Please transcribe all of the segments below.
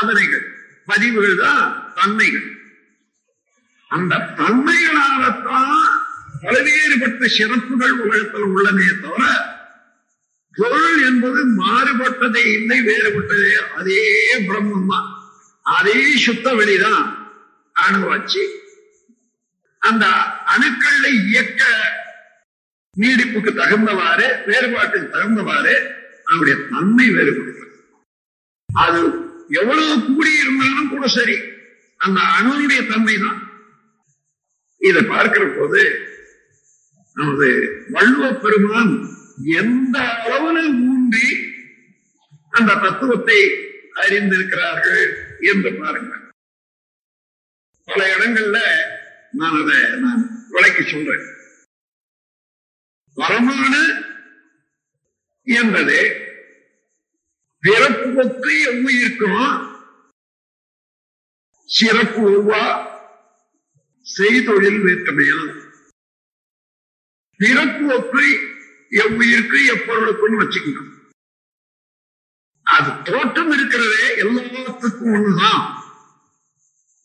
சாதனைகள் பதிவுகள் தான் தன்மைகள். அந்த தன்மைகளாகத்தான் பல்வேறுபட்ட சிறப்புகள் உலகத்தில் உள்ளனே தவிர பொருள் என்பது மாறுபட்டதே இல்லை வேறுபட்டதே அதே பிரம்மம் தான் அதே சுத்த வெளிதான் அனுபவிச்சு அந்த அணுக்கள்ல இயக்க நீடிப்புக்கு தகுந்தவாறு வேறுபாட்டுக்கு தகுந்தவாறு அவருடைய தன்மை வேறுபடுகிறது. அது எவ்வளவு கூடி இருந்தாலும் கூட சரி. அந்த அணுனுடைய தன்மை தான். இதை பார்க்கிற போது நமது வள்ளுவ பெருமான் எந்த அளவுல ஊன்றி அந்த தத்துவத்தை அறிந்திருக்கிறார்கள் என்று பாருங்க பல இடங்கள்ல நான் அதை நான் விளக்கி சொல்றேன். வரமானு என்பது பிறப்புக்கு எவ்வுயிருக்கும் சிறப்பு உருவா செய்தொழில் வேற்றுமையால் பிறப்பு ஒக்கு எவ்வுயிருக்கு எப்பொருளுக்கும் வச்சுக்கணும். அது தோற்றம் இருக்கிறதே எல்லாத்துக்கும் ஒண்ணுதான்.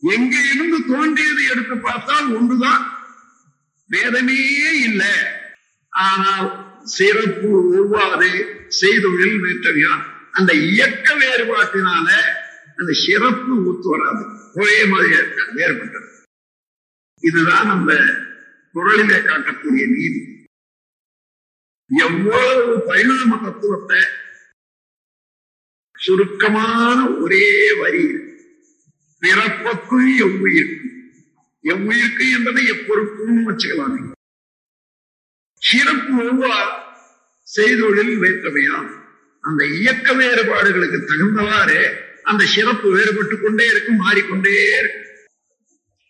எங்க இருந்து தோன்றியது எடுத்து பார்த்தால் ஒன்றுதான் வேதமே இல்லை. ஆனால் சிறப்பு உருவாது செய்தொழில் வேற்றவியான் அந்த இயக்க வேறுபாட்டினால அந்த சிறப்பு ஒத்து வராது. ஒரே மாதிரியா வேறுபட்டது. இதுதான் நம்ம குரலிலே காட்டக்கூடிய நீதி. எவ்வளவு பரிணாம தத்துவத்தை சுருக்கமான ஒரே வரி. பிறப்புக்கும் எவ்வுயிர்க்கும் எவ்வுயிர்க்கு என்பதை எப்பொருக்கும் வச்சுக்கலாம். நீங்க. சிறப்பு உருவா செய்தொழில் வைத்தவையான் அந்த இயக்க வேறுபாடுகளுக்கு தகுந்தவாறு அந்த சிறப்பு வேறுபட்டு கொண்டே இருக்கும் மாறிக்கொண்டே இருக்கும்.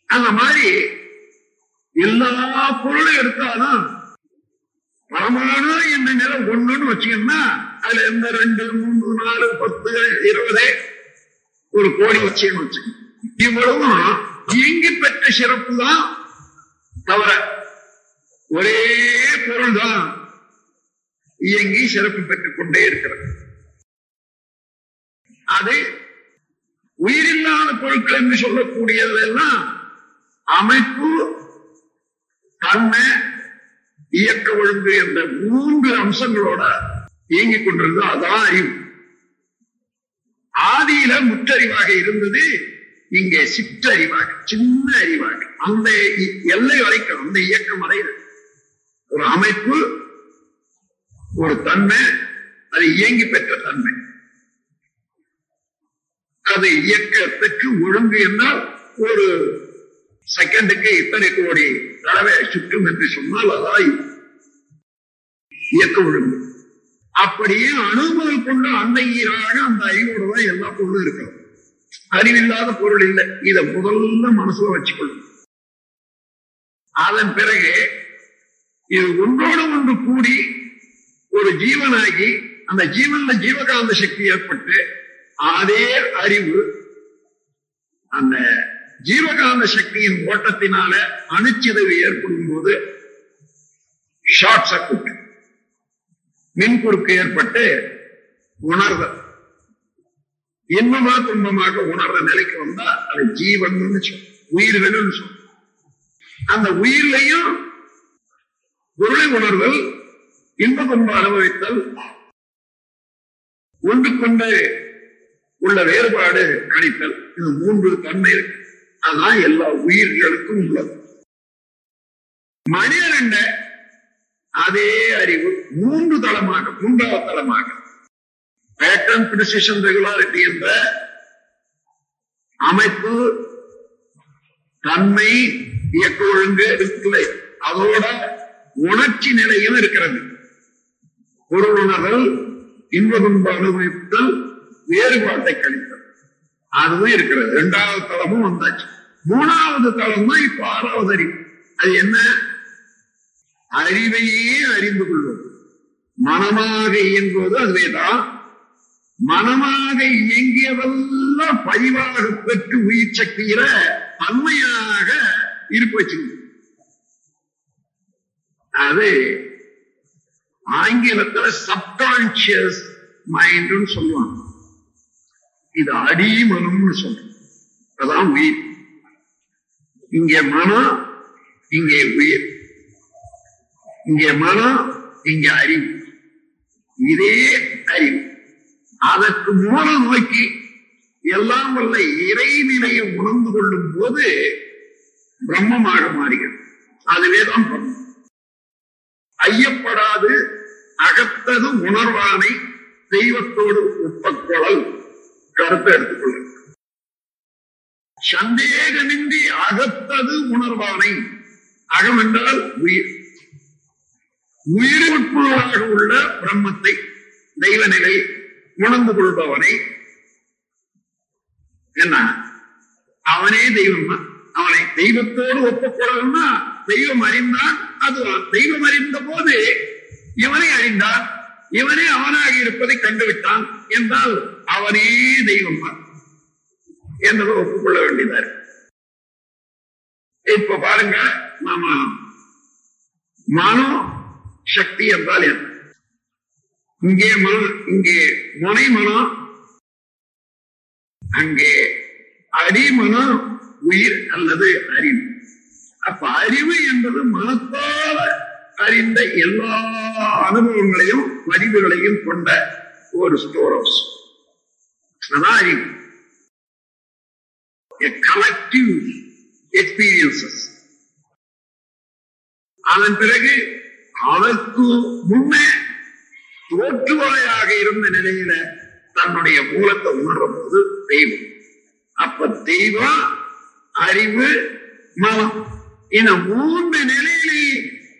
அந்த மாதிரி எல்லா பொருளும் எடுத்தாலும் பரமானு என்ற நிலம் ஒண்ணுன்னு வச்சுக்கணும்னா அதுல எந்த ரெண்டு மூணு நாலு பத்து இருபது ஒரு கோடி வச்சுன்னு வச்சுக்கணும் இவ்வளவும் இயங்கி பெற்ற சிறப்பு தான் தவிர ஒரே பொருள் தான் இயங்கி சிறப்பு பெற்றுக் கொண்டே இருக்கிறது. அது உயிரில்லாத பொருட்கள் என்று சொல்லக்கூடியதெல்லாம் அமைப்பு தன்மை இயக்க ஒழுங்கு என்ற மூன்று அம்சங்களோட இயங்கிக் கொண்டிருந்தது அதான் அறிவு. ஆதியில முற்றறிவாக இருந்தது இங்கே சிற்றறிவாக சின்ன அறிவாக. அந்த எல்லை வரைக்கும் அந்த இயக்கம் அடைய ஒரு அமைப்பு ஒரு தன்மை அது இயங்கி பெற்ற தன்மை. அது இயக்கத்துக்கு ஒழுங்கு என்றால் ஒரு செகண்டுக்கு இத்தனை கோடி தடவை சுற்றும் என்று சொன்னால் அதாய். இயக்க ஒழுங்கு. அப்படியே அனுபவம் கொண்ட அந்த ஈராக அந்த அறிவோட தான் எல்லா பொருளும் இருக்கும் அறிவில்லாத பொருள் இல்லை. இதை முதல்ல மனசுல வச்சுக்கொள்ளும். அதன் பிறகு இது ஒன்றோடு ஒன்று கூடி ஒரு ஜீவனாகி அந்த ஜீவன்ல ஜீவகாந்த சக்தி ஏற்பட்டு அதே அறிவு அந்த ஜீவகாந்த சக்தியின் ஓட்டத்தினால அணுச்சிதவு ஏற்படும் போது ஷார்ட் சர்க்கியூட் மின்குறுக்கு ஏற்பட்டு உணர்தல் இன்பமா துன்பமாக உணர்ற நிலைக்கு வந்தா அது ஜீவன் உயிர்கள் சொல்லும் அந்த உயிர்லையும் பொருளை உணர்தல் இன்ப துன்ப அனுபவித்தல் ஒன்று கொண்டு உள்ள வேறுபாடு கணித்தல். இது மூன்று தன்மை இருக்கு. அதான் எல்லா உயிர்களுக்கும் உள்ளது. மனிதன் அதே அறிவு மூன்று தளமாக மூன்றாவது தளமாக. பேட்டர்ன் பிரிசிஷன் ரெகுலாரிட்டி என்ற அமைப்பு தன்மை இயக்க ஒழுங்கு இருக்குல்ல அதோட உணர்ச்சி நிலையும் இருக்கிறது. பொருள் உணர்தல் இன்ப அனுபவித்தல் வேறுபாட்டை கழித்தல் அதுவும் இருக்கிறது. இரண்டாவது தளமும் வந்தாச்சு. மூணாவது தளம் தான் இப்ப ஆறாவது அறிவு. அது என்ன? அறிவையே அறிந்து கொள்வது. மனமாக இயங்குவது அதுவேதான் மனமாக இயங்கியதெல்லாம் பதிவாக பெற்று உயிர் சக்தியில தன்மையாக இருப்பச்சு அது ஆங்கிலத்துல சப்கான்சியஸ் மைண்ட்னு சொல்லுவாங்க. இது அடிமனம்னு சொல்றோம். அதான் உயிர். இங்கே மனம் இங்கே உயிர். இங்கே மனம் இங்கே அறிவு. இதே அறிவு. அதற்கு மூல நோக்கி எல்லாம் வல்ல இறைநிலையை உணர்ந்து கொள்ளும் போது பிரம்மமாக மாறுகிறது. அதுவே தான் பிரம்மம். ஐயப்படாது அகத்தது உணர்வானை தெய்வத்தோடு ஒப்பக்கொழல் கருத்தை எடுத்துக்கொள்ள சந்தேகமின்றி அகத்தது உணர்வானை அகம் என்றால் உயிர். உயிருட்பொருளாக உள்ள பிரம்மத்தை தெய்வ நிலை உணர்ந்து கொள்பவனை என்ன? அவனே தெய்வம் தான் அவனை தெய்வத்தோடு ஒப்புக்கொள்ளணும்னா தெய்வம் அறிந்தான் அது தெய்வம் அறிந்த போது இவனை அறிந்தான். இவனே அவனாக இருப்பதை கண்டுவிட்டான் என்றால் அவனே தெய்வம் தான் என்பதை ஒப்புக்கொள்ள வேண்டியதா இருக்கு. இப்ப பாருங்க நாம மனோ சக்தி என்றால் என்ன? இங்கே மனம் இங்கே முனை மனம் அங்கே அடிமனம் உயிர் அல்லது அறிவு. அப்ப அறிவு என்பது மனத்தால் அறிந்த எல்லா அனுபவங்களையும் பதிவுகளையும் கொண்ட ஒரு ஸ்டோர் ஹவுஸ் அதான் அறிவு. கலெக்டிவ் எக்ஸ்பீரியன்சஸ் அதன் பிறகு அதற்கு முன்னே தோற்றுவாயாக இருந்த நிலையில தன்னுடைய மூலத்தை உணரும் போது தெய்வம். அப்ப தெய்வம் அறிவு மனம். இந்த மூன்று நிலையிலே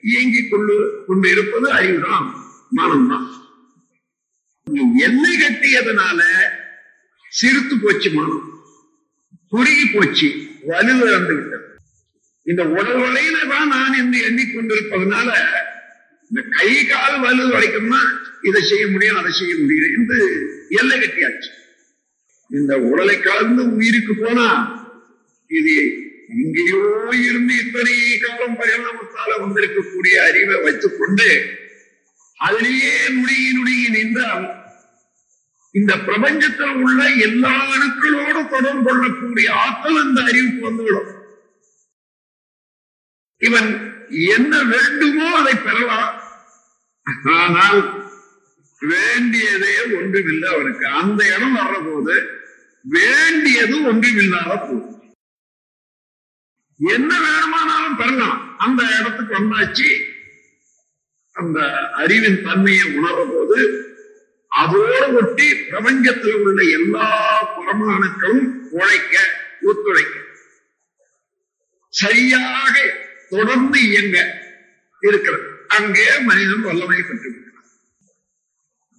இயங்கிக் கொண்டு கொண்டு இருப்பது அறிவுதான் மனம்தான். எண்ணெய் கட்டியதுனால சிரித்து போச்சு மனம். குறுகி போச்சு வலுவிழந்து விட்டது இந்த உடல் வலையில தான் நான் என்று எண்ணிக்கொண்டிருப்பதனால இந்த கை கால் வலு வளைக்கணும்னா இதை செய்ய முடியும் அதை செய்ய முடியும் என்று எல்லை கட்டியாச்சு. இந்த உடலை கலந்து உயிருக்கு போனா இது இங்கேயோ இருந்து இத்தனை காலம் பரிணாமத்தால வந்திருக்கக்கூடிய அறிவை வைத்துக் கொண்டு அதிலேயே நுடுங்கி நுடுங்கி நின்றால் இந்த பிரபஞ்சத்தில் உள்ள எல்லா அணுக்களோடு தொடர்பு கொள்ளக்கூடிய ஆற்றல் அந்த அறிவுக்கு வந்துவிடும். இவன் என்ன வேண்டுமோ அதை பெறலாம். ஆனால் வேண்டியதே ஒன்றுமில்லை அவனுக்கு. அந்த இடம் வர்ற போது வேண்டியது ஒன்றுமில்லாத போது என்ன வேணுமானாலும் பெறலாம் அந்த இடத்துக்கு வந்தாச்சு. அந்த அறிவின் தன்மையை உணர்ற போது அதோடு ஒட்டி பிரபஞ்சத்தில் உள்ள எல்லா பரமாணுக்களும் உழைக்க ஒத்துழைக்க. சரியாக தொடர்ந்து இயங்க இருக்கிறது. அங்கே மனிதன் வல்லமை பெற்றிருக்கிறார்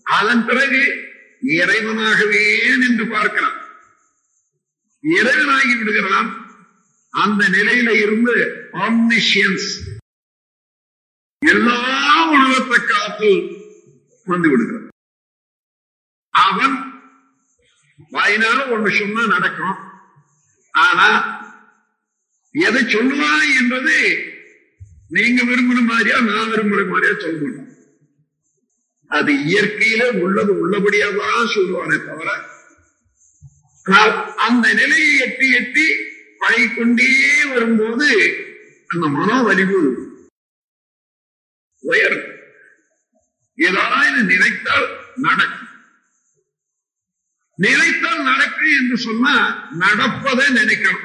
அதன் பிறகு இறைவனாகவே நின்று பார்க்கிறான். இறைவனாகி விடுகிறான். அந்த நிலையில இருந்து ஆம்னிஷியன்ஸ் எல்லா உலகத்தை காத்து வந்து விடுகிறான். அவன் வாயினால ஒண்ணு சொன்னா நடக்கும். ஆனா எதை சொல்லுவான் என்பது நீங்க விரும்புற மாதிரியா நான் விரும்புற மாதிரியா சொல்ல மாட்டோம் அது இயற்கையில உள்ளது உள்ளபடியா தான் சொல்லுவானே தவிர அந்த நிலையை எட்டி எட்டி பாடிக்கொண்டே வரும்போது அந்த மனோவலிவு உயரும். ஏதாவது நினைத்தால் நடக்கும். நினைத்தால் நடக்கும் என்று சொன்னா நடப்பதை நினைக்கணும்.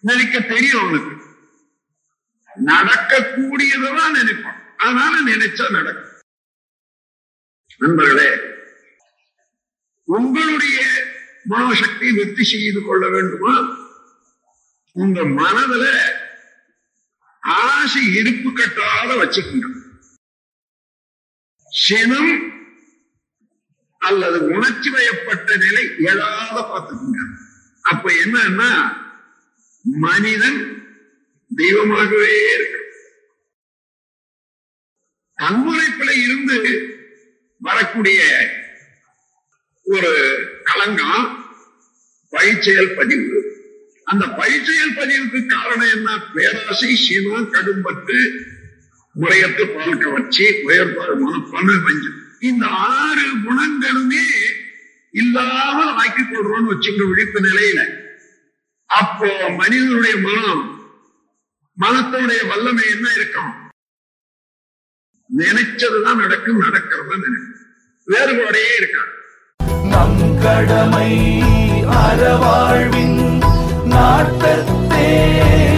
நினைக்க தெரியும் அவனுக்கு. நடக்கக்கூடியதான் நினைப்பான். அதனால நினைச்சா நடக்கும். நண்பர்களே உங்களுடைய மனோசக்தியை வெற்றி செய்து கொள்ள வேண்டுமா? உங்க மனதுல ஆசை இருப்பு கட்டாத வச்சுக்கோங்க. சினம் அல்லது உணர்ச்சி வயப்பட்ட நிலை எழாத பார்த்துக்கோங்க. அப்ப என்னன்னா மனிதன் தெய்வமாகவே இருக்கு தன்முனைப்பில இருந்து வரக்கூடிய ஒரு களங்கம் பயிற்சியல் பதிவு. அந்த பயிற்சியல் பதிவுக்கு காரணம் என்ன? பேராசை சீனம் கடும்பட்டு முறையற்ற பால் வச்சு உயர்பாடுமான பணு வஞ்சம் இந்த ஆறு குணங்களுமே இல்லாமல் ஆக்கிக் கொள்றோம்னு வச்சுக்கிற விழிப்பு நிலையில. அப்போ மனிதனுடைய மனம் மனத்தினுடைய வல்லமை என்ன இருக்கும்? நினைச்சதுதான் நடக்கும் நடக்கிறது நினைக்கும். வேறுபாடையே இருக்காது. நம் கடமை yeah.